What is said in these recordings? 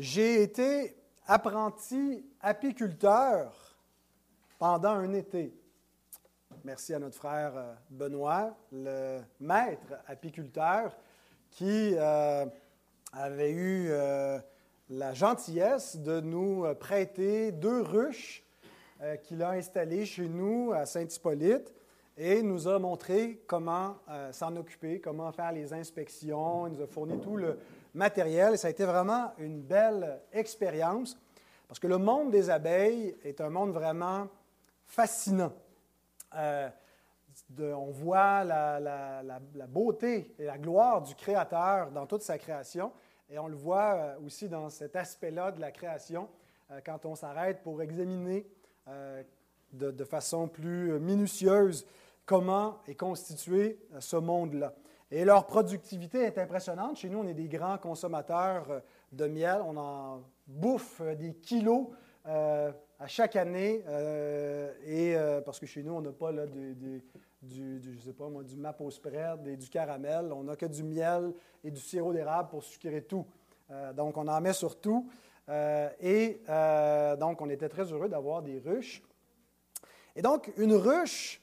J'ai été apprenti apiculteur pendant un été. Merci à notre frère euh, Benoît, le maître apiculteur, qui euh, avait eu euh, la gentillesse de nous prêter deux ruches qu'il a installées chez nous à Saint-Hippolyte et nous a montré comment s'en occuper, comment faire les inspections. Il nous a fourni tout le matériel et ça a été vraiment une belle expérience parce que le monde des abeilles est un monde vraiment fascinant. Euh, on voit la, beauté et la gloire du Créateur dans toute sa création, et on le voit euh, aussi dans cet aspect-là de la création euh, quand on s'arrête pour examiner de, façon plus minutieuse comment est constitué ce monde-là. Et leur productivité est impressionnante. Chez nous, on est des grands consommateurs de miel. On en bouffe des kilos à chaque année, euh, et, euh, parce que chez nous, on n'a pas là, du, je sais pas moi, du maple spread et du caramel. On n'a que du miel et du sirop d'érable pour sucrer tout. Euh, donc, on en met sur tout. et donc, on était très heureux d'avoir des ruches. Et donc, une ruche,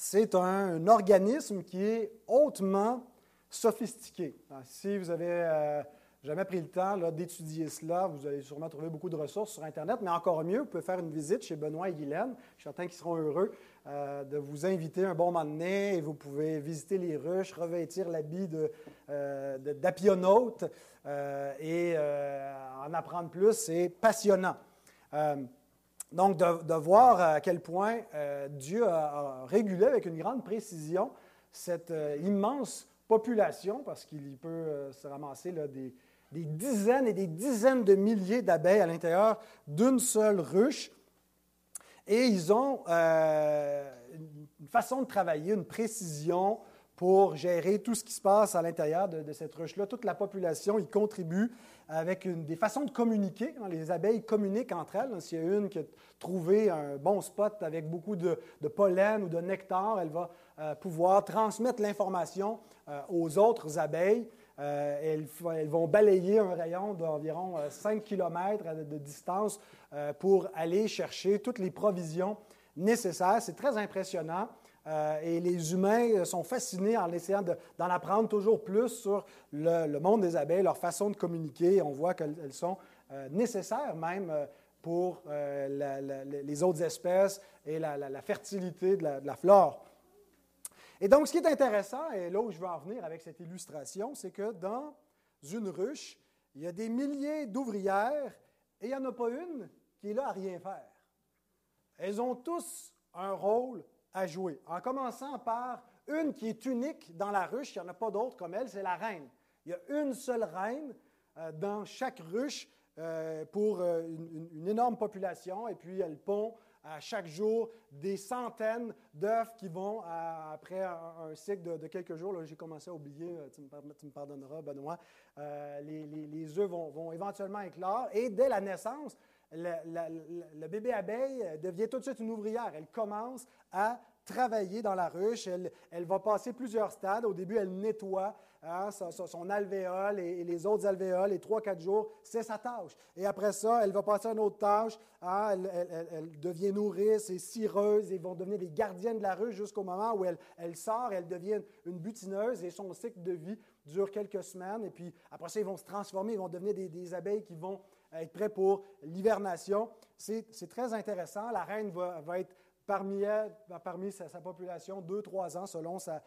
c'est un, organisme qui est hautement sophistiqué. si vous avez jamais pris le temps d'étudier cela. Vous allez sûrement trouver beaucoup de ressources sur Internet, mais encore mieux, vous pouvez faire une visite chez Benoît et Guylaine. Je suis certain qu'ils seront heureux euh, de vous inviter un bon moment donné et vous pouvez visiter les ruches, revêtir l'habit euh, d'apionaute euh, et en apprendre plus. C'est passionnant. Donc, de, voir à quel point Dieu a, régulé avec une grande précision cette immense population, parce qu'il peut se ramasser des, des dizaines et des dizaines de milliers d'abeilles à l'intérieur d'une seule ruche. Et ils ont euh, une façon de travailler, une précision pour gérer tout ce qui se passe à l'intérieur de, cette ruche-là. Toute la population y contribue avec des façons de communiquer. Les abeilles communiquent entre elles. S'il y a une qui a trouvé un bon spot avec beaucoup de, pollen ou de nectar, elle va euh, pouvoir transmettre l'information euh, aux autres abeilles. Euh, elles, vont balayer un rayon d'environ 5 euh, km de distance pour aller chercher toutes les provisions nécessaires. C'est très impressionnant. Et les humains sont fascinés en essayant d'en apprendre toujours plus sur le, monde des abeilles, leur façon de communiquer. On voit qu'elles sont nécessaires même pour les autres espèces et la, fertilité de la flore. Et donc, ce qui est intéressant, et là où je veux en venir avec cette illustration, c'est que dans une ruche, il y a des milliers d'ouvrières et il n'y en a pas une qui est là à rien faire. Elles ont tous un rôle à jouer. En commençant par une qui est unique dans la ruche, il n'y en a pas d'autre comme elle, c'est la reine. Il y a une seule reine euh, dans chaque ruche euh, pour euh, une, énorme population, et puis elle pond à chaque jour des centaines d'œufs qui vont, après un, cycle de, quelques jours, j'ai commencé à oublier, tu me, pardonneras, Benoît, les, les, œufs vont, éventuellement éclore et dès la naissance, le, bébé abeille devient tout de suite une ouvrière. Elle commence à travailler dans la ruche. Elle, elle, va passer plusieurs stades. Au début, elle nettoie hein, son, alvéole et, les autres alvéoles. Et trois, quatre jours, c'est sa tâche. Et après ça, elle va passer à une autre tâche. Hein, elle, devient nourrice et cireuse. Et vont devenir des gardiennes de la ruche jusqu'au moment où elle, sort. Elle devient une butineuse. Et son cycle de vie dure quelques semaines. Et puis après ça, ils vont se transformer. Ils vont devenir des, abeilles qui vont être prêts pour l'hivernation. C'est très intéressant. La reine va, être parmi, sa, population, 2-3 ans selon sa,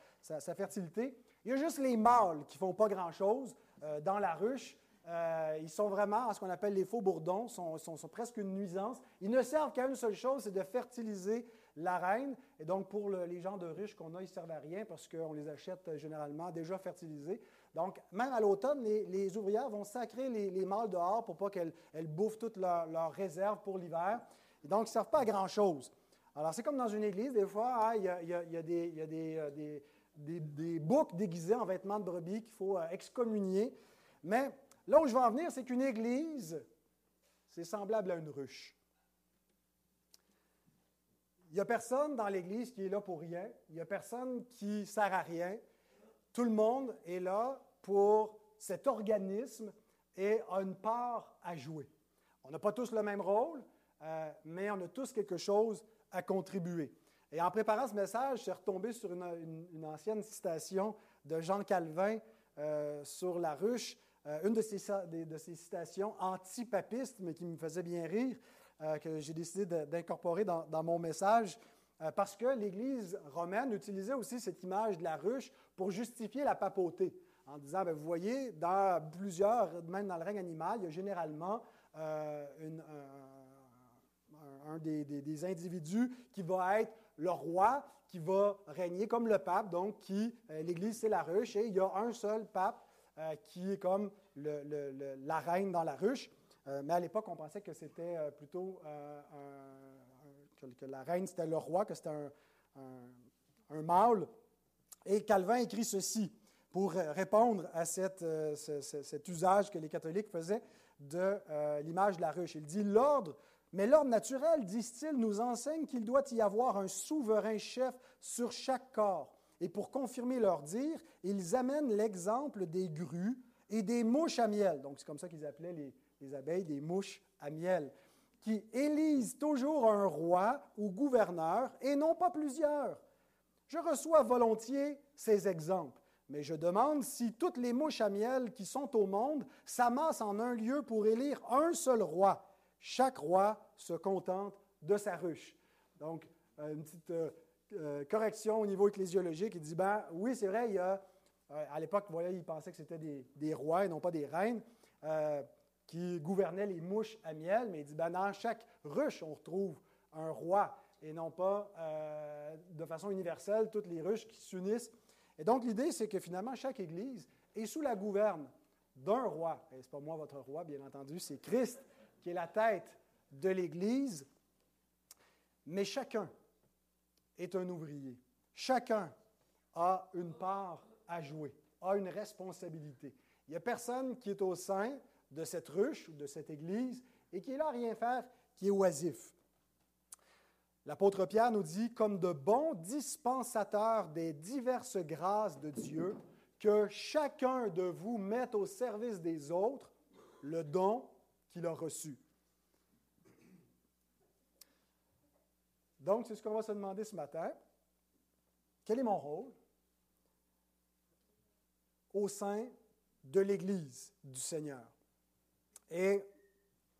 fertilité. Il y a juste les mâles qui ne font pas grand-chose euh, dans la ruche. Euh, ils sont vraiment ce qu'on appelle les faux bourdons, sont, sont, presque une nuisance. Ils ne servent qu'à une seule chose, c'est de fertiliser la reine. Et donc, pour les gens de ruche qu'on a, ils ne servent à rien parce qu'on les achète généralement déjà fertilisés. Donc, même à l'automne, les, ouvrières vont sacrer les, mâles dehors pour pas qu'elles bouffent toutes leurs leur réserves pour l'hiver. Donc, ils ne servent pas à grand-chose. Alors, c'est comme dans une église, des fois, il y a, des, boucs déguisés en vêtements de brebis qu'il faut euh, excommunier. Mais là où je veux en venir, c'est qu'une église, c'est semblable à une ruche. Il n'y a personne dans l'Église qui est là pour rien. Il n'y a personne qui sert à rien. Tout le monde est là pour cet organisme et a une part à jouer. On n'a pas tous le même rôle, euh, mais on a tous quelque chose à contribuer. Et en préparant ce message, je suis retombé sur une, ancienne citation de Jean Calvin euh, sur la ruche, euh, une de ces, citations antipapistes, mais qui me faisait bien rire, que j'ai décidé d'incorporer dans, mon message, parce que l'Église romaine utilisait aussi cette image de la ruche pour justifier la papauté en disant, ben, vous voyez, dans plusieurs, même dans le règne animal, il y a généralement euh, un, des, individus qui va être le roi, qui va régner comme le pape, donc qui, euh, l'Église, c'est la ruche, et il y a un seul pape euh, qui est comme la reine dans la ruche. mais à l'époque, on pensait que c'était plutôt que, la reine, c'était le roi, que c'était un, un mâle. Et Calvin écrit ceci pour répondre à euh, cet usage que les catholiques faisaient de euh, l'image de la ruche. Il dit l'ordre, mais l'ordre naturel, disent-ils, nous enseigne qu'il doit y avoir un souverain chef sur chaque corps. Et pour confirmer leur dire, ils amènent l'exemple des grues et des mouches à miel. Donc c'est comme ça qu'ils appelaient les, les abeilles des mouches à miel, qui élisent toujours un roi ou gouverneur et non pas plusieurs. Je reçois volontiers ces exemples. Mais je demande si toutes les mouches à miel qui sont au monde s'amassent en un lieu pour élire un seul roi. Chaque roi se contente de sa ruche. Donc, euh, une petite euh, euh, correction au niveau ecclésiologique. Il dit, ben oui, c'est vrai, il y a, à l'époque, voyez, il pensait que c'était des, rois et non pas des reines qui gouvernaient les mouches à miel, mais il dit, ben dans chaque ruche, on retrouve un roi et non pas de façon universelle toutes les ruches qui s'unissent et donc, l'idée, c'est que finalement, chaque Église est sous la gouverne d'un roi. Et ce n'est pas moi votre roi, bien entendu, c'est Christ qui est la tête de l'Église. Mais chacun est un ouvrier. Chacun a une part à jouer, a une responsabilité. Il n'y a personne qui est au sein de cette ruche ou de cette Église et qui est là à rien faire, qui est oisif. L'apôtre Pierre nous dit, comme de bons dispensateurs des diverses grâces de Dieu, que chacun de vous mette au service des autres le don qu'il a reçu. Donc, c'est ce qu'on va se demander ce matin. Quel est mon rôle au sein de l'Église du Seigneur? Et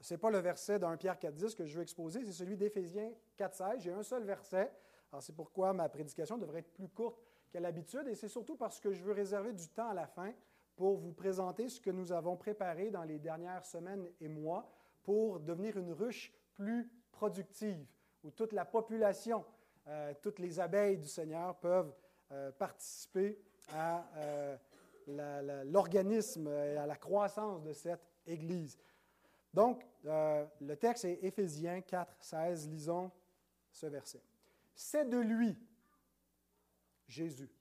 ce n'est pas le verset d'un Pierre 4.10 que je veux exposer, c'est celui d'Éphésiens 4.16. J'ai un seul verset. Alors, c'est pourquoi ma prédication devrait être plus courte qu'à l'habitude, et c'est surtout parce que je veux réserver du temps à la fin pour vous présenter ce que nous avons préparé dans les dernières semaines et mois pour devenir une ruche plus productive, où toute la population, euh, toutes les abeilles du Seigneur peuvent euh, participer à euh, l'organisme et à la croissance de cette Église. Donc, euh, le texte est Éphésiens 4, 16. Lisons ce verset. C'est de lui, Jésus,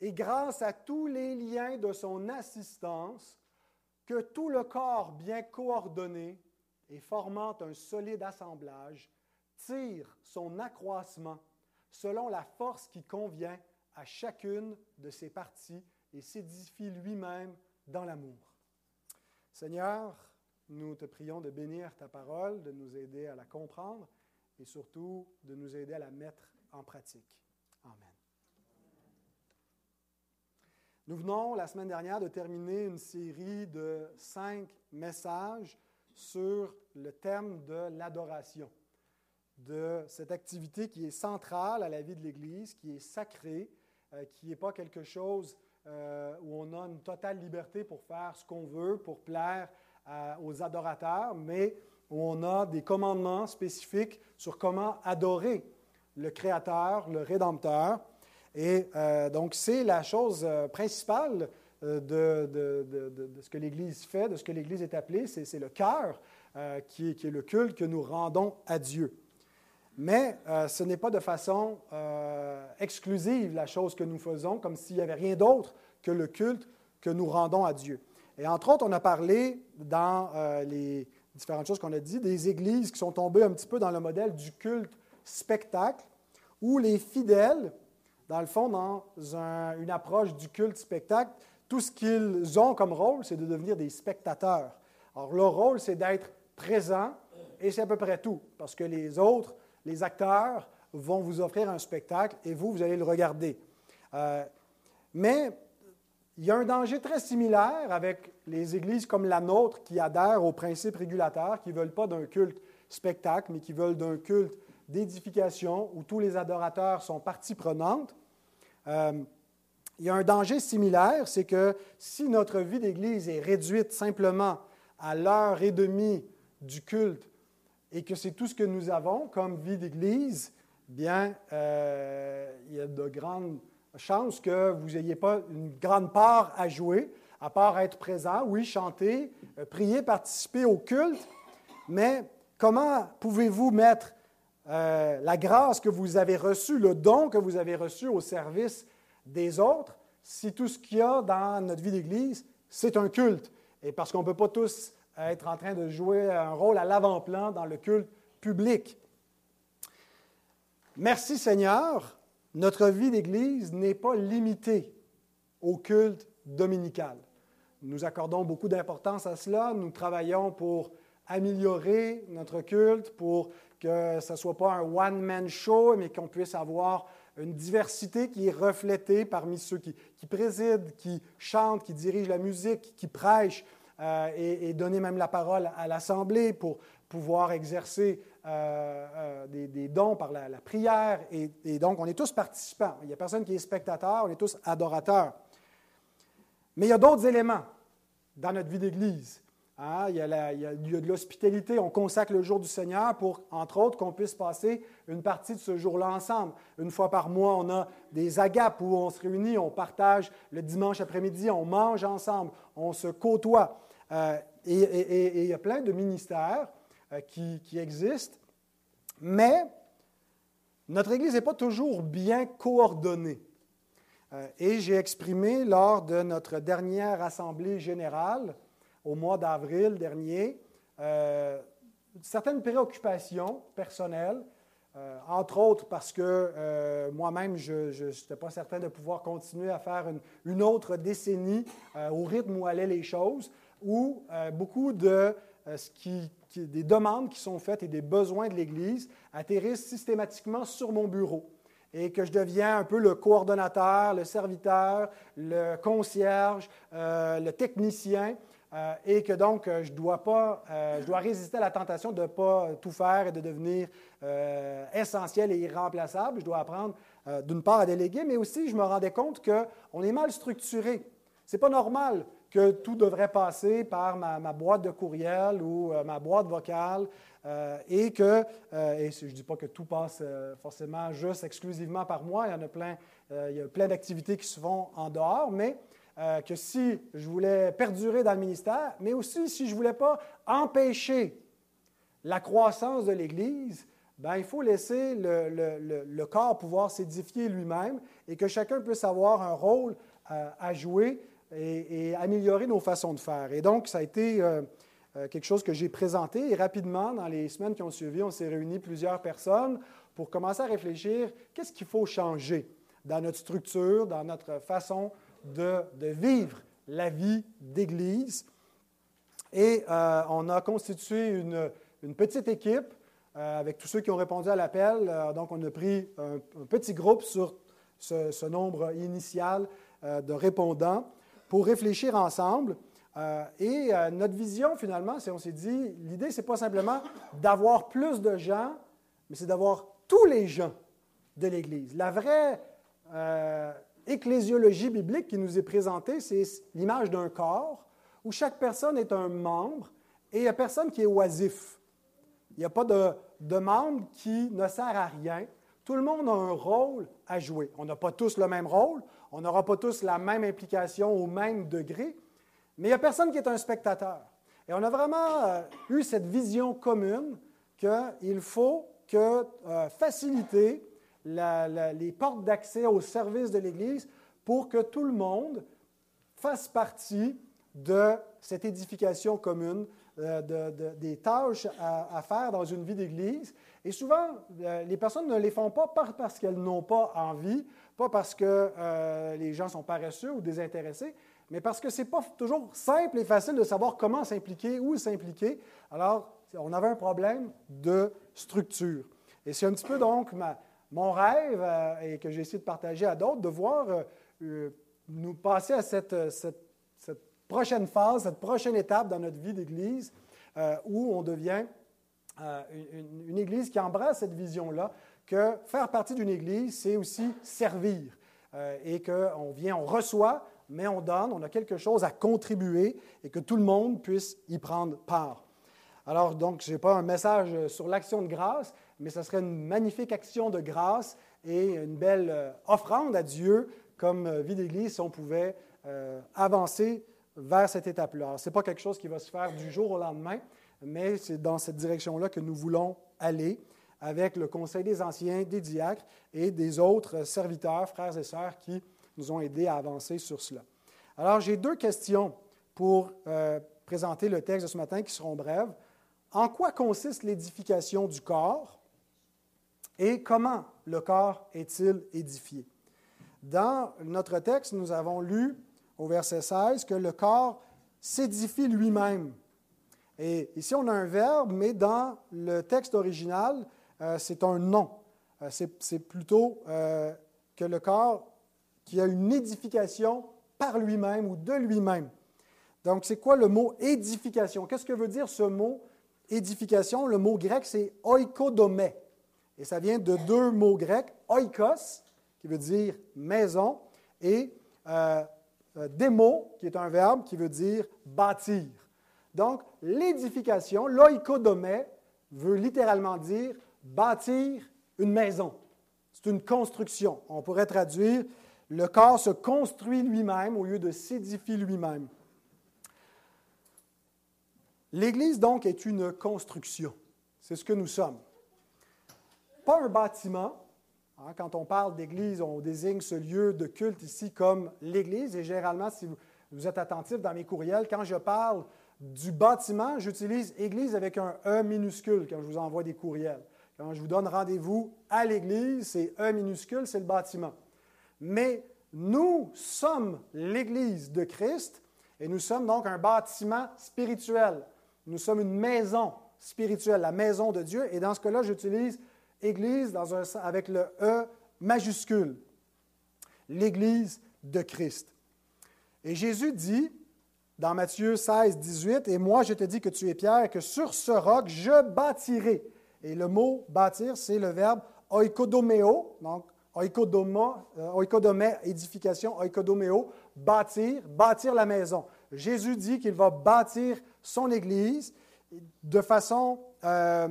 et grâce à tous les liens de son assistance, que tout le corps bien coordonné et formant un solide assemblage tire son accroissement selon la force qui convient à chacune de ses parties et s'édifie lui-même dans l'amour. Seigneur, nous te prions de bénir ta parole, de nous aider à la comprendre et surtout de nous aider à la mettre en pratique. Amen. Nous venons la semaine dernière de terminer une série de cinq messages sur le thème de l'adoration, de cette activité qui est centrale à la vie de l'Église, qui est sacrée, euh, qui n'est pas quelque chose euh, où on a une totale liberté pour faire ce qu'on veut, pour plaire aux adorateurs, mais où on a des commandements spécifiques sur comment adorer le Créateur, le Rédempteur. Et euh, donc, c'est la chose euh, principale de, ce que l'Église fait, de ce que l'Église est appelée, c'est le cœur qui, qui, est, le culte que nous rendons à Dieu. Mais ce n'est pas de façon exclusive la chose que nous faisons, comme s'il n'y avait rien d'autre que le culte que nous rendons à Dieu. Et entre autres, on a parlé dans euh, les différentes choses qu'on a dit, des églises qui sont tombées un petit peu dans le modèle du culte spectacle, où les fidèles, dans le fond, dans une approche du culte spectacle, tout ce qu'ils ont comme rôle, c'est de devenir des spectateurs. Alors, leur rôle, c'est d'être présent, et c'est à peu près tout, parce que les autres, les acteurs, vont vous offrir un spectacle, et vous, vous allez le regarder. Euh, mais il y a un danger très similaire avec les églises comme la nôtre qui adhèrent aux principes régulateurs, qui ne veulent pas d'un culte spectacle, mais qui veulent d'un culte d'édification où tous les adorateurs sont partie prenante. Euh, il y a un danger similaire, c'est que si notre vie d'Église est réduite simplement à l'heure et demie du culte et que c'est tout ce que nous avons comme vie d'Église, bien, euh, il y a de grandes chances que vous n'ayez pas une grande part à jouer, à part être présent, oui, chanter, euh, prier, participer au culte, mais comment pouvez-vous mettre euh, la grâce que vous avez reçue, le don que vous avez reçu au service des autres, si tout ce qu'il y a dans notre vie d'Église, c'est un culte? Et parce qu'on ne peut pas tous être en train de jouer un rôle à l'avant-plan dans le culte public. Merci Seigneur, notre vie d'Église n'est pas limitée au culte dominical. Nous accordons beaucoup d'importance à cela. Nous travaillons pour améliorer notre culte, pour que ce ne soit pas un one-man show, mais qu'on puisse avoir une diversité qui est reflétée parmi ceux qui, président, qui chantent, qui dirigent la musique, qui prêchent, euh, et, donner même la parole à l'Assemblée pour pouvoir exercer euh, euh, des, dons par la, prière. Et, et, donc, on est tous participants. Il n'y a personne qui est spectateur, on est tous adorateurs. Mais il y a d'autres éléments dans notre vie d'Église. Hein, il, y a de l'hospitalité. On consacre le jour du Seigneur pour, entre autres, qu'on puisse passer une partie de ce jour-là ensemble. Une fois par mois, on a des agapes où on se réunit, on partage le dimanche après-midi, on mange ensemble, on se côtoie. Euh, et, il y a plein de ministères euh, qui, qui, existent, mais notre Église n'est pas toujours bien coordonnée. Euh, et j'ai exprimé lors de notre dernière assemblée générale au mois d'avril dernier euh, certaines préoccupations personnelles, euh, entre autres parce que euh, moi-même, je n'étais pas certain de pouvoir continuer à faire une, autre décennie au rythme où allaient les choses, où beaucoup de ce qui, des demandes qui sont faites et des besoins de l'Église atterrissent systématiquement sur mon bureau et que je deviens un peu le coordonnateur, le serviteur, le concierge, le technicien euh, et que donc euh, je dois, pas, euh, je dois résister à la tentation de ne pas tout faire et de devenir essentiel et irremplaçable. Je dois apprendre d'une part à déléguer, mais aussi je me rendais compte qu'on est mal structuré. Ce n'est pas normal que tout devrait passer par ma, boîte de courriel ou ma boîte vocale et que, je ne dis pas que tout passe forcément juste exclusivement par moi, il y en a plein, il a plein d'activités qui se font en dehors, mais euh, que si je voulais perdurer dans le ministère, mais aussi si je ne voulais pas empêcher la croissance de l'Église, ben, il faut laisser le, corps pouvoir s'édifier lui-même et que chacun puisse avoir un rôle euh, à jouer et, améliorer nos façons de faire. Et donc, ça a été euh, quelque chose que j'ai présenté et rapidement, dans les semaines qui ont suivi, on s'est réunis plusieurs personnes pour commencer à réfléchir qu'est-ce qu'il faut changer dans notre structure, dans notre façon de, vivre la vie d'Église. Et euh, on a constitué une, petite équipe euh, avec tous ceux qui ont répondu à l'appel. Euh, donc, on a pris un, petit groupe sur ce, nombre initial de répondants pour réfléchir ensemble. et notre vision, finalement, c'est on s'est dit, l'idée, ce n'est pas simplement d'avoir plus de gens, mais c'est d'avoir tous les gens de l'Église. La vraie ecclésiologie biblique qui nous est présentée, c'est l'image d'un corps où chaque personne est un membre et il n'y a personne qui est oisif. Il n'y a pas de, membre qui ne sert à rien. Tout le monde a un rôle à jouer. On n'a pas tous le même rôle, on n'aura pas tous la même implication au même degré, mais il n'y a personne qui est un spectateur. Et on a vraiment euh, eu cette vision commune qu'il faut que euh, faciliter les portes d'accès au service de l'Église pour que tout le monde fasse partie de cette édification commune, euh, des tâches à, faire dans une vie d'Église. Et souvent, euh, les personnes ne les font pas parce qu'elles n'ont pas envie, pas parce que euh, les gens sont paresseux ou désintéressés, mais parce que ce n'est pas toujours simple et facile de savoir comment s'impliquer, où s'impliquer. Alors, on avait un problème de structure. Et c'est un petit peu donc mon rêve, euh, et que j'ai essayé de partager à d'autres, de voir euh, euh, nous passer à cette, prochaine phase, cette prochaine étape dans notre vie d'Église, où on devient une, une, Église qui embrasse cette vision-là, que faire partie d'une Église, c'est aussi servir. et qu'on vient, on reçoit, mais on donne, on a quelque chose à contribuer et que tout le monde puisse y prendre part. Alors, donc, je n'ai pas un message sur l'action de grâce, mais ce serait une magnifique action de grâce et une belle euh, offrande à Dieu comme euh, vie d'Église si on pouvait euh, avancer vers cette étape-là. Ce n'est pas quelque chose qui va se faire du jour au lendemain, mais c'est dans cette direction-là que nous voulons aller avec le Conseil des anciens, des diacres et des autres serviteurs, frères et sœurs, qui nous ont aidés à avancer sur cela. Alors, j'ai deux questions pour présenter le texte de ce matin qui seront brèves. En quoi consiste l'édification du corps? Et comment le corps est-il édifié? Dans notre texte, nous avons lu au verset 16 que le corps s'édifie lui-même. Et ici, on a un verbe, mais dans le texte original, euh, c'est un nom. Euh, c'est plutôt euh, que le corps qui a une édification par lui-même ou de lui-même. Donc, c'est quoi le mot édification? Qu'est-ce que veut dire ce mot édification? Le mot grec, c'est oikodomé. Et ça vient de deux mots grecs, oikos, qui veut dire maison, et euh, euh démo, qui est un verbe qui veut dire bâtir. Donc, l'édification, l'oikodomé, veut littéralement dire bâtir une maison. C'est une construction. On pourrait traduire le corps se construit lui-même au lieu de s'édifier lui-même. L'Église, donc, est une construction. C'est ce que nous sommes pas un bâtiment. Hein, quand on parle d'église, on désigne ce lieu de culte ici comme l'église. Et généralement, si vous, êtes attentif dans mes courriels, quand je parle du bâtiment, j'utilise église avec un E minuscule quand je vous envoie des courriels. Quand je vous donne rendez-vous à l'église, c'est E minuscule, c'est le bâtiment. Mais nous sommes l'église de Christ et nous sommes donc un bâtiment spirituel. Nous sommes une maison spirituelle, la maison de Dieu. Et dans ce cas-là, j'utilise Église avec le E majuscule. L'Église de Christ. Et Jésus dit dans Matthieu 16, 18, Et moi je te dis que tu es Pierre, que sur ce roc je bâtirai. Et le mot bâtir, c'est le verbe oikodomeo, donc oikodoma, euh, oikodomé, édification, oikodomeo, bâtir, bâtir la maison. Jésus dit qu'il va bâtir son Église de façon euh,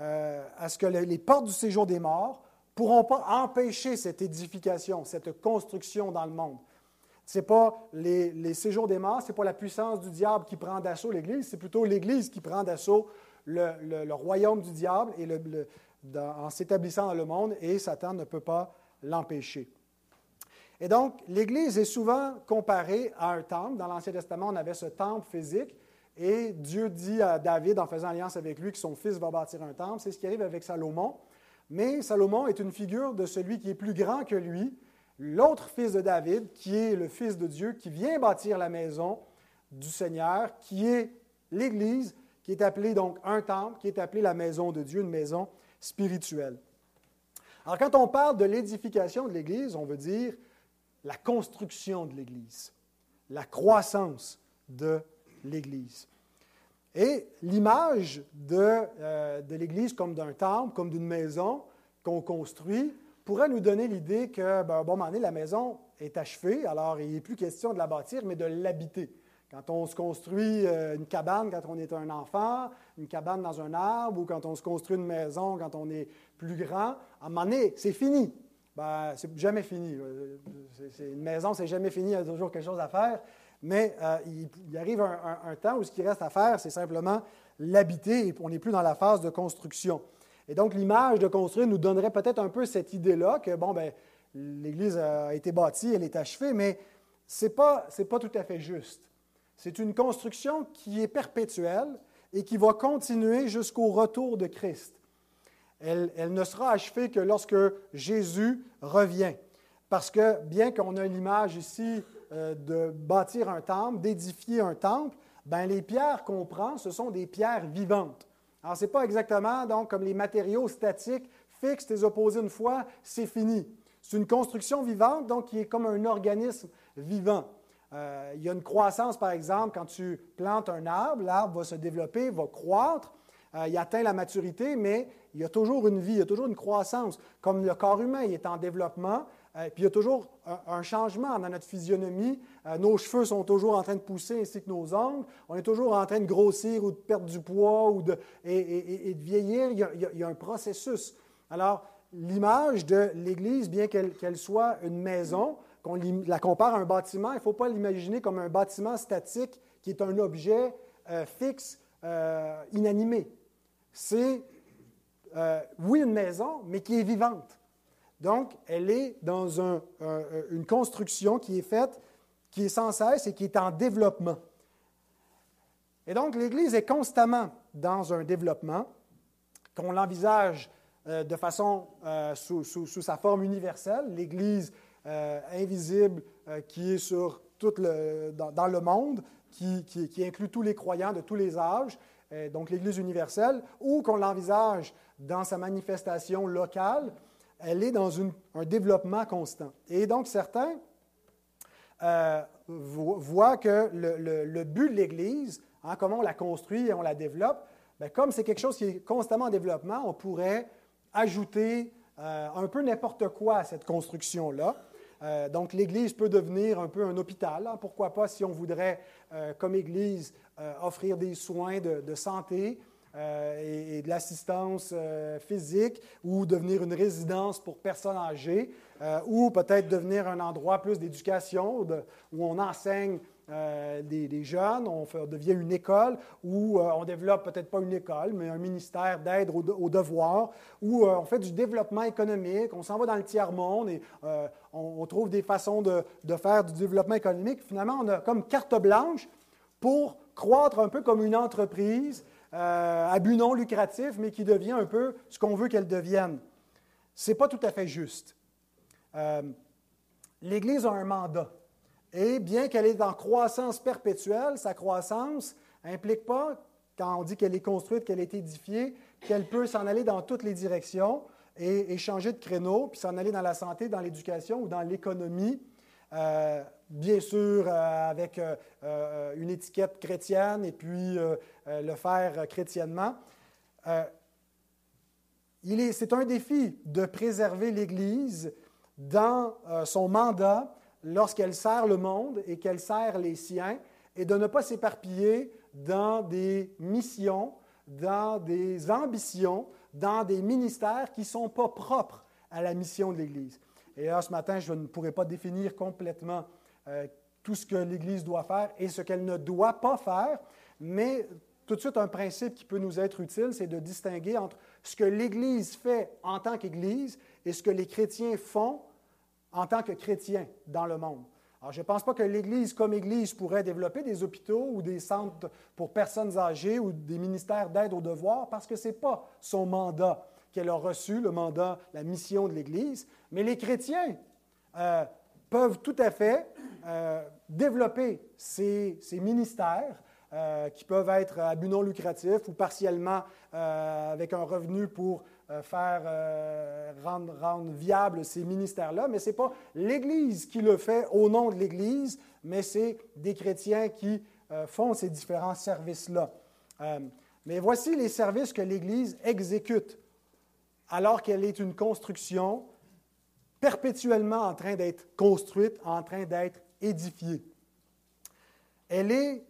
euh, à ce que les portes du séjour des morts pourront pas empêcher cette édification, cette construction dans le monde. Ce n'est pas les, séjours des morts, ce n'est pas la puissance du diable qui prend d'assaut l'Église, c'est plutôt l'Église qui prend d'assaut le, royaume du diable et en s'établissant dans le monde, et Satan ne peut pas l'empêcher. Et donc, l'Église est souvent comparée à un temple. Dans l'Ancien Testament, on avait ce temple physique et Dieu dit à David, en faisant alliance avec lui, que son fils va bâtir un temple. C'est ce qui arrive avec Salomon. Mais Salomon est une figure de celui qui est plus grand que lui, l'autre fils de David, qui est le fils de Dieu, qui vient bâtir la maison du Seigneur, qui est l'Église, qui est appelée donc un temple, qui est appelée la maison de Dieu, une maison spirituelle. Alors quand on parle de l'édification de l'Église, on veut dire la construction de l'Église, la croissance de l'Église. Et l'image de, euh, de l'Église comme d'un temple, comme d'une maison qu'on construit, pourrait nous donner l'idée que, ben, bon moment donné, la maison est achevée, alors il n'est plus question de la bâtir, mais de l'habiter. Quand on se construit euh, une cabane quand on est un enfant, une cabane dans un arbre, ou quand on se construit une maison quand on est plus grand, à un moment donné, c'est fini. Ben, c'est jamais fini. C'est, une maison, c'est jamais fini, il y a toujours quelque chose à faire mais euh, il, arrive un, temps où ce qui reste à faire, c'est simplement l'habiter et on n'est plus dans la phase de construction. Et donc, l'image de construire nous donnerait peut-être un peu cette idée-là que, bon, ben, l'Église a été bâtie, elle est achevée, mais ce n'est pas, pas tout à fait juste. C'est une construction qui est perpétuelle et qui va continuer jusqu'au retour de Christ. Elle, elle, ne sera achevée que lorsque Jésus revient. Parce que bien qu'on a une image ici euh, de bâtir un temple, d'édifier un temple, ben, les pierres qu'on prend, ce sont des pierres vivantes. Alors, ce n'est pas exactement donc, comme les matériaux statiques, fixes, les opposés une fois, c'est fini. C'est une construction vivante, donc qui est comme un organisme vivant. Euh, il y a une croissance, par exemple, quand tu plantes un arbre, l'arbre va se développer, va croître, euh, il atteint la maturité, mais il y a toujours une vie, il y a toujours une croissance. Comme le corps humain il est en développement, puis il y a toujours un, changement dans notre physionomie. nos cheveux sont toujours en train de pousser ainsi que nos ongles. On est toujours en train de grossir ou de perdre du poids ou de, et, de vieillir. Il y, a, un processus. Alors, l'image de l'Église, bien qu'elle soit une maison, qu'on la compare à un bâtiment, il ne faut pas l'imaginer comme un bâtiment statique qui est un objet euh, fixe, euh, inanimé. C'est, euh, oui, une maison, mais qui est vivante. Donc, elle est dans une construction qui est faite, qui est sans cesse et qui est en développement. Et donc, l'Église est constamment dans un développement, qu'on l'envisage de façon sous, sous, sa forme universelle. L'Église euh, invisible euh, qui est sur tout le, dans, le monde, qui, inclut tous les croyants de tous les âges, euh, donc l'Église universelle, ou qu'on l'envisage dans sa manifestation locale, elle est dans un développement constant. Et donc certains voient que le, but de l'Église, hein, comment on la construit et on la développe, bien, comme c'est quelque chose qui est constamment en développement, on pourrait ajouter un peu n'importe quoi à cette construction-là. Euh, donc, l'Église peut devenir un peu un hôpital. Hein. Pourquoi pas, si on voudrait, euh, comme Église, euh, offrir des soins de, santé et, de l'assistance physique, ou devenir une résidence pour personnes âgées, ou peut-être devenir un endroit plus d'éducation, où on enseigne euh, des, jeunes, on, devient une école, euh, on développe peut-être pas une école, mais un ministère d'aide aux, devoirs, euh, on fait du développement économique, on s'en va dans le tiers-monde et on, trouve des façons de, faire du développement économique. Finalement, on a comme carte blanche pour croître un peu comme une entreprise à but non lucratif, mais qui devient un peu ce qu'on veut qu'elle devienne. Ce n'est pas tout à fait juste. L'Église a un mandat. Et bien qu'elle est en croissance perpétuelle, sa croissance n'implique pas, quand on dit qu'elle est construite, qu'elle est édifiée, qu'elle peut s'en aller dans toutes les directions et, changer de créneau, puis s'en aller dans la santé, dans l'éducation ou dans l'économie. Euh, bien sûr, euh, avec euh, une étiquette chrétienne et puis le faire chrétiennement. c'est un défi de préserver l'Église dans son mandat lorsqu'elle sert le monde et qu'elle sert les siens, et de ne pas s'éparpiller dans des missions, dans des ambitions, dans des ministères qui ne sont pas propres à la mission de l'Église. Et là, ce matin, je ne pourrais pas définir complètement euh, tout ce que l'Église doit faire et ce qu'elle ne doit pas faire, mais tout de suite, un principe qui peut nous être utile, c'est de distinguer entre ce que l'Église fait en tant qu'Église et ce que les chrétiens font en tant que chrétien dans le monde. Alors, je ne pense pas que l'Église, comme Église, pourrait développer des hôpitaux ou des centres pour personnes âgées ou des ministères d'aide aux devoirs parce que ce n'est pas son mandat qu'elle a reçu, le mandat, la mission de l'Église. Mais les chrétiens euh, peuvent tout à fait euh, développer ces, ministères euh, qui peuvent être à but non lucratif ou partiellement avec un revenu pour euh, faire euh, rendre, rendre viable ces ministères-là, mais ce n'est pas l'Église qui le fait au nom de l'Église, mais c'est des chrétiens qui euh, font ces différents services-là. mais voici les services que l'Église exécute alors qu'elle est une construction perpétuellement en train d'être construite, en train d'être édifiée. Elle est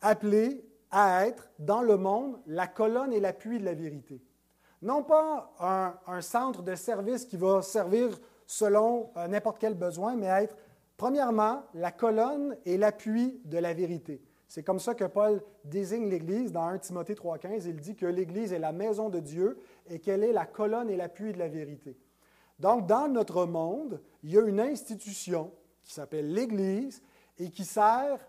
appelée à être dans le monde la colonne et l'appui de la vérité non pas un, centre de service qui va servir selon euh, n'importe quel besoin, mais être, premièrement, la colonne et l'appui de la vérité. C'est comme ça que Paul désigne l'Église dans 1 Timothée 3,15. Il dit que l'Église est la maison de Dieu et qu'elle est la colonne et l'appui de la vérité. Donc, dans notre monde, il y a une institution qui s'appelle l'Église et qui sert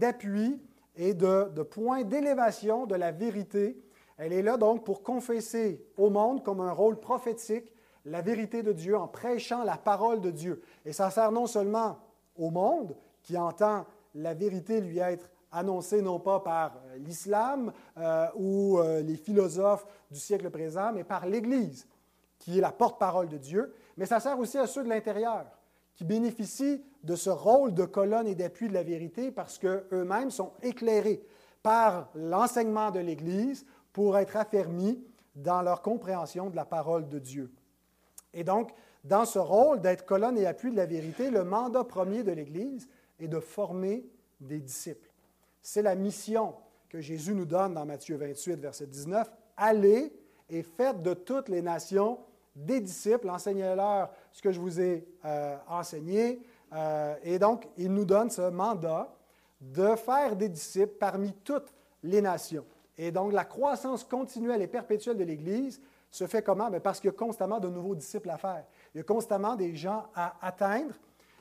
d'appui et de, point d'élévation de la vérité elle est là donc pour confesser au monde comme un rôle prophétique la vérité de Dieu en prêchant la parole de Dieu. Et ça sert non seulement au monde qui entend la vérité lui être annoncée non pas par euh, l'islam euh, ou euh, les philosophes du siècle présent, mais par l'Église, qui est la porte-parole de Dieu. Mais ça sert aussi à ceux de l'intérieur, qui bénéficient de ce rôle de colonne et d'appui de la vérité parce qu'eux-mêmes sont éclairés par l'enseignement de l'Église pour être affermis dans leur compréhension de la parole de Dieu. Et donc, dans ce rôle d'être colonne et appui de la vérité, le mandat premier de l'Église est de former des disciples. C'est la mission que Jésus nous donne dans Matthieu 28, verset 19. Allez et faites de toutes les nations des disciples, enseignez-leur ce que je vous ai euh, enseigné. Euh, et donc, il nous donne ce mandat de faire des disciples parmi toutes les nations. Et donc, la croissance continuelle et perpétuelle de l'Église se fait comment? Ben, parce qu'il y a constamment de nouveaux disciples à faire. Il y a constamment des gens à atteindre.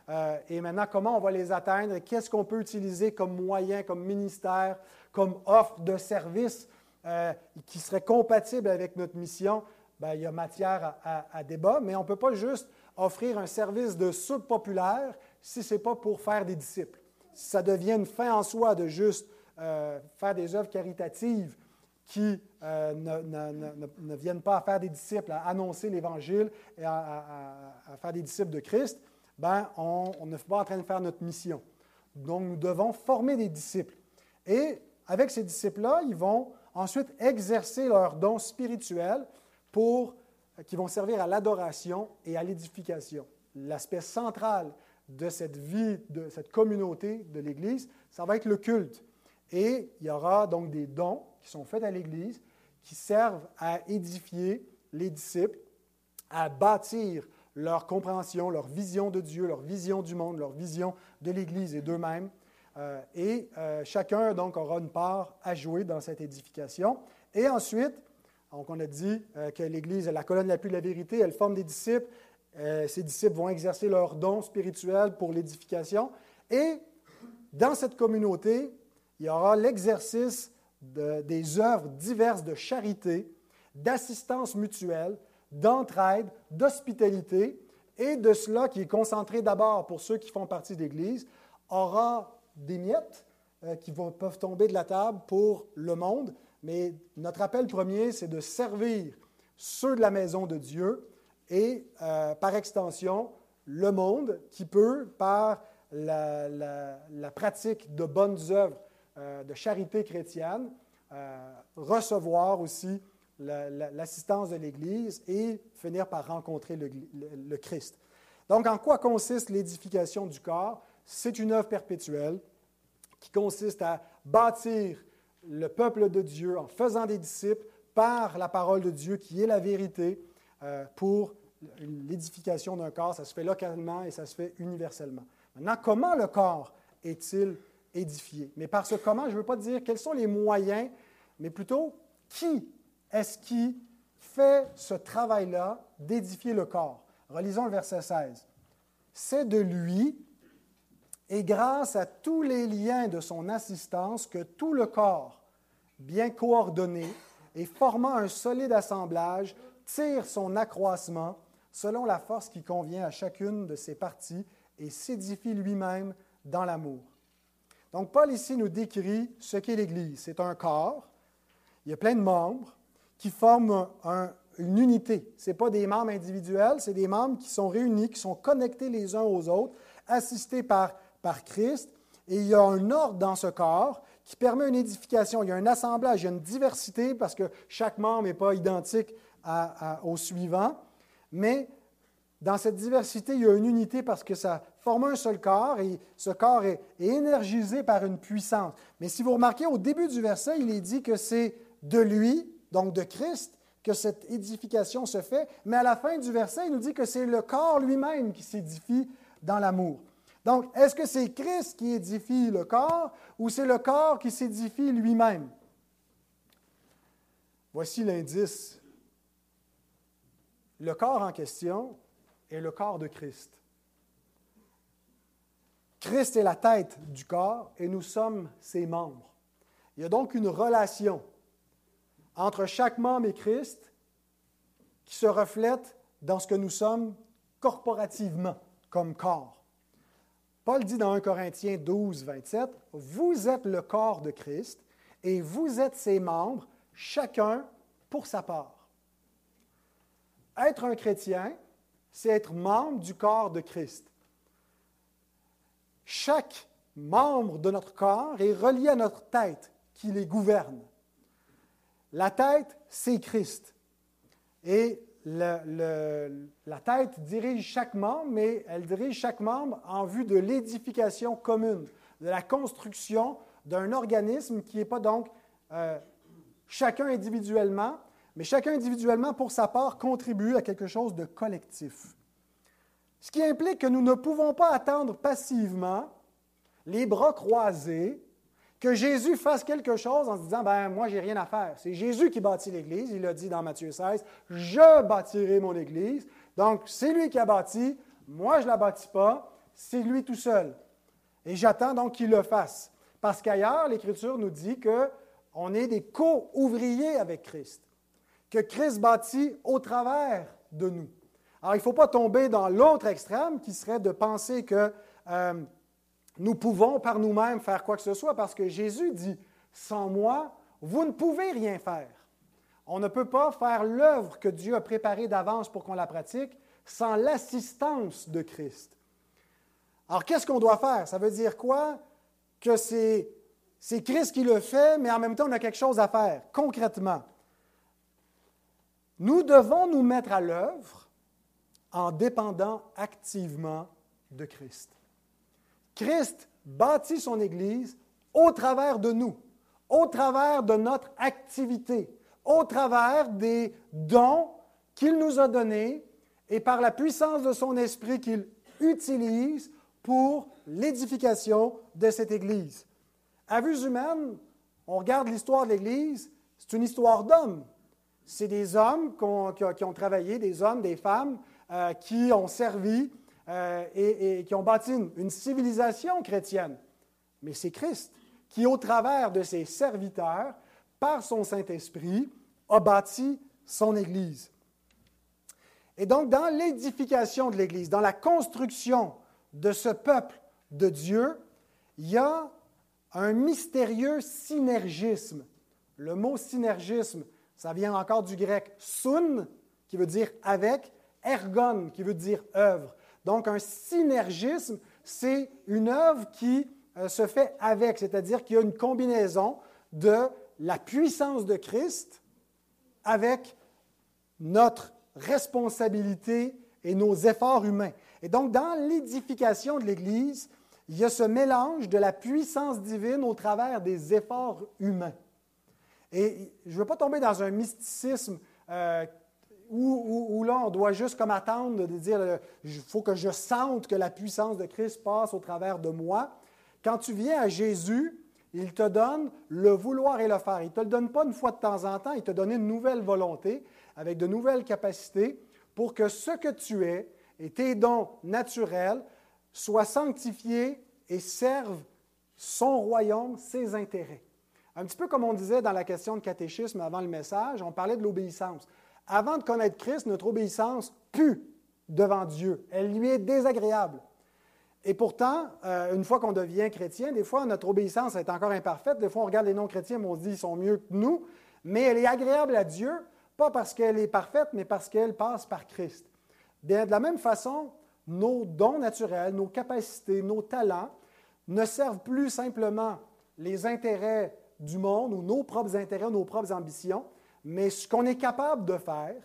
Euh, et maintenant, comment on va les atteindre? Qu'est-ce qu'on peut utiliser comme moyen, comme ministère, comme offre de service qui serait compatible avec notre mission? Bien, il y a matière à, débat, mais on ne peut pas juste offrir un service de soupe populaire si ce n'est pas pour faire des disciples. Si ça devient une fin en soi de juste euh, faire des œuvres caritatives qui ne, viennent pas à faire des disciples, à annoncer l'Évangile et à, faire des disciples de Christ, ben, on, ne fait pas en train de faire notre mission. Donc, nous devons former des disciples. Et avec ces disciples-là, ils vont ensuite exercer leurs dons spirituels pour, qui vont servir à l'adoration et à l'édification. L'aspect central de cette vie, de cette communauté de l'Église, ça va être le culte. Et il y aura donc des dons qui sont faits à l'Église qui servent à édifier les disciples, à bâtir leur compréhension, leur vision de Dieu, leur vision du monde, leur vision de l'Église et d'eux-mêmes. Euh, et euh, chacun, donc, aura une part à jouer dans cette édification. Et ensuite, donc, on a dit euh, que l'Église est la colonne la plus de la vérité, elle forme des disciples. ces disciples vont exercer leurs dons spirituels pour l'édification. Et dans cette communauté, il y aura l'exercice des œuvres diverses de charité, d'assistance mutuelle, d'entraide, d'hospitalité, et de cela qui est concentré d'abord pour ceux qui font partie d'Église, aura des miettes euh, qui peuvent tomber de la table pour le monde, mais notre appel premier, c'est de servir ceux de la maison de Dieu et, euh, par extension, le monde qui peut, par la, pratique de bonnes œuvres, euh, de charité chrétienne, recevoir aussi l'assistance de l'Église et finir par rencontrer le, Christ. Donc, en quoi consiste l'édification du corps? C'est une œuvre perpétuelle qui consiste à bâtir le peuple de Dieu en faisant des disciples par la parole de Dieu qui est la vérité euh, pour l'édification d'un corps. Ça se fait localement et ça se fait universellement. Maintenant, comment le corps est-il édifié? Mais par ce comment, je ne veux pas dire quels sont les moyens, mais plutôt qui est-ce qui fait ce travail-là d'édifier le corps? Relisons le verset 16. C'est de lui et grâce à tous les liens de son assistance que tout le corps, bien coordonné et formant un solide assemblage, tire son accroissement selon la force qui convient à chacune de ses parties et s'édifie lui-même dans l'amour. Donc Paul ici nous décrit ce qu'est l'Église. C'est un corps, il y a plein de membres, qui forment une unité. Ce pas des membres individuels, c'est des membres qui sont réunis, qui sont connectés les uns aux autres, assistés par, par Christ. Et il y a un ordre dans ce corps qui permet une édification. Il y a un assemblage, il y a une diversité parce que chaque membre n'est pas identique au suivant. Mais dans cette diversité, il y a une unité parce que ça forme un seul corps et ce corps est, est énergisé par une puissance. Mais si vous remarquez, au début du verset, il est dit que c'est de lui, donc de Christ, que cette édification se fait, mais à la fin du verset, il nous dit que c'est le corps lui-même qui s'édifie dans l'amour. Donc, est-ce que c'est Christ qui édifie le corps ou c'est le corps qui s'édifie lui-même? Voici l'indice. Le corps en question est le corps de Christ. Christ est la tête du corps et nous sommes ses membres. Il y a donc une relation entre chaque membre et Christ qui se reflète dans ce que nous sommes corporativement comme corps. Paul dit dans 1 Corinthiens 12, 27, Vous êtes le corps de Christ et vous êtes ses membres, chacun pour sa part. Être un chrétien, c'est être membre du corps de Christ. Chaque membre de notre corps est relié à notre tête qui les gouverne. La tête, c'est Christ. Et la tête dirige chaque membre, mais elle dirige chaque membre en vue de l'édification commune, de la construction d'un organisme qui n'est pas donc euh, chacun individuellement, mais chacun individuellement, pour sa part, contribue à quelque chose de collectif. Ce qui implique que nous ne pouvons pas attendre passivement, les bras croisés, que Jésus fasse quelque chose en se disant ben moi j'ai rien à faire. C'est Jésus qui bâtit l'Église. Il l'a dit dans Matthieu 16 Je bâtirai mon Église. Donc c'est lui qui a bâti. Moi je ne la bâtis pas. C'est lui tout seul. Et j'attends donc qu'il le fasse. Parce qu'ailleurs, l'Écriture nous dit qu'on est des co-ouvriers avec Christ. Que Christ bâtit au travers de nous. Alors il ne faut pas tomber dans l'autre extrême qui serait de penser que euh, nous pouvons par nous-mêmes faire quoi que ce soit parce que Jésus dit, sans moi, vous ne pouvez rien faire. On ne peut pas faire l'œuvre que Dieu a préparée d'avance pour qu'on la pratique sans l'assistance de Christ. Alors, qu'est-ce qu'on doit faire? Ça veut dire quoi? Que c'est, Christ qui le fait, mais en même temps, on a quelque chose à faire, concrètement. Nous devons nous mettre à l'œuvre en dépendant activement de Christ. Christ bâtit son Église au travers de nous, au travers de notre activité, au travers des dons qu'il nous a donnés et par la puissance de son esprit qu'il utilise pour l'édification de cette Église. À vue humaine, on regarde l'histoire de l'Église, c'est une histoire d'hommes. C'est des hommes qui ont, travaillé, des hommes, des femmes euh, qui ont servi euh, et, qui ont bâti une, civilisation chrétienne. Mais c'est Christ qui, au travers de ses serviteurs, par son Saint-Esprit, a bâti son Église. Et donc, dans l'édification de l'Église, dans la construction de ce peuple de Dieu, il y a un mystérieux synergisme. Le mot synergisme, ça vient encore du grec sun, qui veut dire avec, ergon, qui veut dire œuvre. Donc, un synergisme, c'est une œuvre qui euh, se fait avec, c'est-à-dire qu'il y a une combinaison de la puissance de Christ avec notre responsabilité et nos efforts humains. Et donc, dans l'édification de l'Église, il y a ce mélange de la puissance divine au travers des efforts humains. Et je ne veux pas tomber dans un mysticisme euh, où, là, on doit juste comme attendre de dire, il faut que je sente que la puissance de Christ passe au travers de moi. Quand tu viens à Jésus, il te donne le vouloir et le faire. Il ne te le donne pas une fois de temps en temps, il te donne une nouvelle volonté avec de nouvelles capacités pour que ce que tu es et tes dons naturels soient sanctifiés et servent son royaume, ses intérêts. Un petit peu comme on disait dans la question de catéchisme avant le message, on parlait de l'obéissance. Avant de connaître Christ, notre obéissance pue devant Dieu. Elle lui est désagréable. Et pourtant, euh, une fois qu'on devient chrétien, des fois, notre obéissance est encore imparfaite. Des fois, on regarde les non-chrétiens et on se dit qu'ils sont mieux que nous. Mais elle est agréable à Dieu, pas parce qu'elle est parfaite, mais parce qu'elle passe par Christ. Bien, de la même façon, nos dons naturels, nos capacités, nos talents ne servent plus simplement les intérêts du monde ou nos propres intérêts, nos propres ambitions, mais ce qu'on est capable de faire,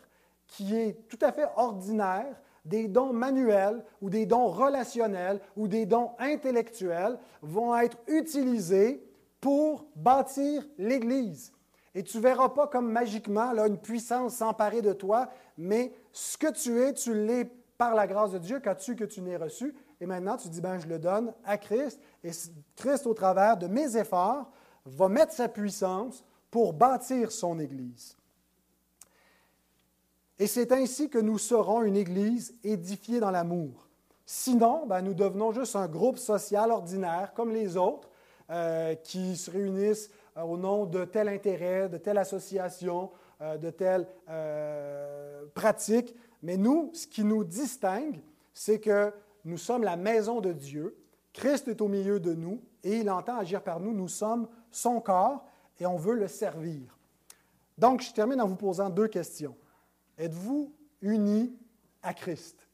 qui est tout à fait ordinaire, des dons manuels ou des dons relationnels ou des dons intellectuels vont être utilisés pour bâtir l'Église. Et tu ne verras pas comme magiquement là, une puissance s'emparer de toi, mais ce que tu es, tu l'es par la grâce de Dieu qu'as-tu que tu n'aies reçu. Et maintenant, tu dis, ben, je le donne à Christ. Et Christ, au travers de mes efforts, va mettre sa puissance pour bâtir son Église. Et c'est ainsi que nous serons une Église édifiée dans l'amour. Sinon, ben, nous devenons juste un groupe social ordinaire comme les autres euh, qui se réunissent euh, au nom de tel intérêt, de telle association, euh, de telle pratique. Mais nous, ce qui nous distingue, c'est que nous sommes la maison de Dieu, Christ est au milieu de nous et il entend agir par nous. Nous sommes son corps et on veut le servir. Donc, je termine en vous posant deux questions. Êtes-vous unis à Christ?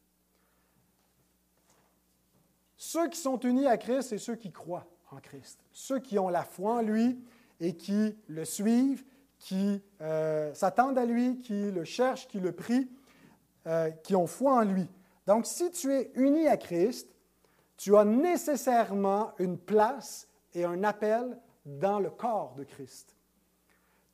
Ceux qui sont unis à Christ, c'est ceux qui croient en Christ. Ceux qui ont la foi en lui et qui le suivent, qui euh, s'attendent à lui, qui le cherchent, qui le prient, euh, qui ont foi en lui. Donc, si tu es uni à Christ, tu as nécessairement une place et un appel dans le corps de Christ.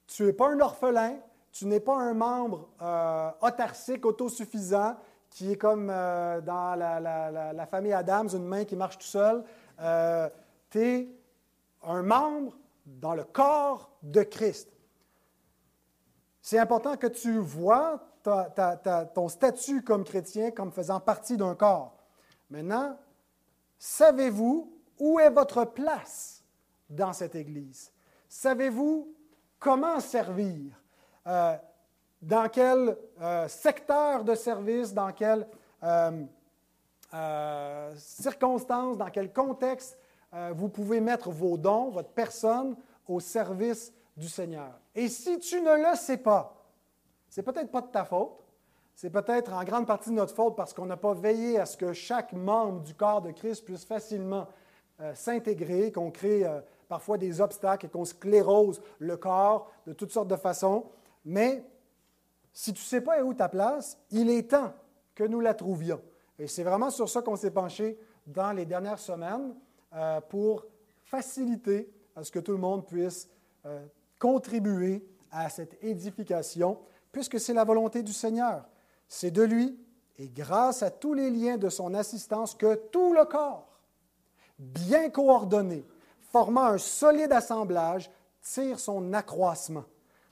Tu n'es pas un orphelin, tu n'es pas un membre euh, autarcique, autosuffisant, qui est comme euh, dans la, famille Adams, une main qui marche tout seul. Euh, tu es un membre dans le corps de Christ. C'est important que tu vois ton statut comme chrétien comme faisant partie d'un corps. Maintenant, savez-vous où est votre place dans cette Église? Savez-vous comment servir? Euh, dans quel euh, secteur de service, dans quelles euh, circonstances, dans quel contexte vous pouvez mettre vos dons, votre personne au service du Seigneur? Et si tu ne le sais pas, c'est peut-être pas de ta faute, c'est peut-être en grande partie de notre faute parce qu'on n'a pas veillé à ce que chaque membre du corps de Christ puisse facilement s'intégrer, qu'on crée parfois des obstacles et qu'on sclérose le corps de toutes sortes de façons. Mais si tu ne sais pas où ta place, il est temps que nous la trouvions. Et c'est vraiment sur ça qu'on s'est penché dans les dernières semaines euh, pour faciliter à ce que tout le monde puisse euh, contribuer à cette édification, puisque c'est la volonté du Seigneur. C'est de lui et grâce à tous les liens de son assistance que tout le corps, bien coordonné, formant un solide assemblage, tire son accroissement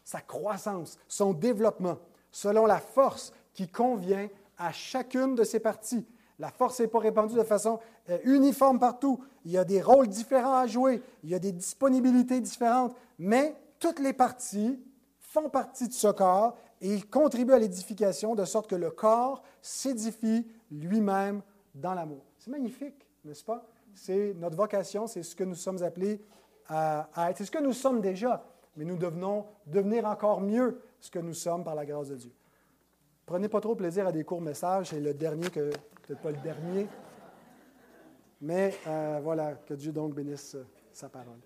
sa croissance, son développement, selon la force qui convient à chacune de ses parties. La force n'est pas répandue de façon euh, uniforme partout. Il y a des rôles différents à jouer, il y a des disponibilités différentes, mais toutes les parties font partie de ce corps et ils contribuent à l'édification de sorte que le corps s'édifie lui-même dans l'amour. C'est magnifique, n'est-ce pas? C'est notre vocation, c'est ce que nous sommes appelés à, être, c'est ce que nous sommes déjà mais nous devenons devenir encore mieux ce que nous sommes par la grâce de Dieu. Prenez pas trop plaisir à des courts messages, c'est le dernier que, peut-être pas le dernier, mais euh, voilà, que Dieu donc bénisse sa parole.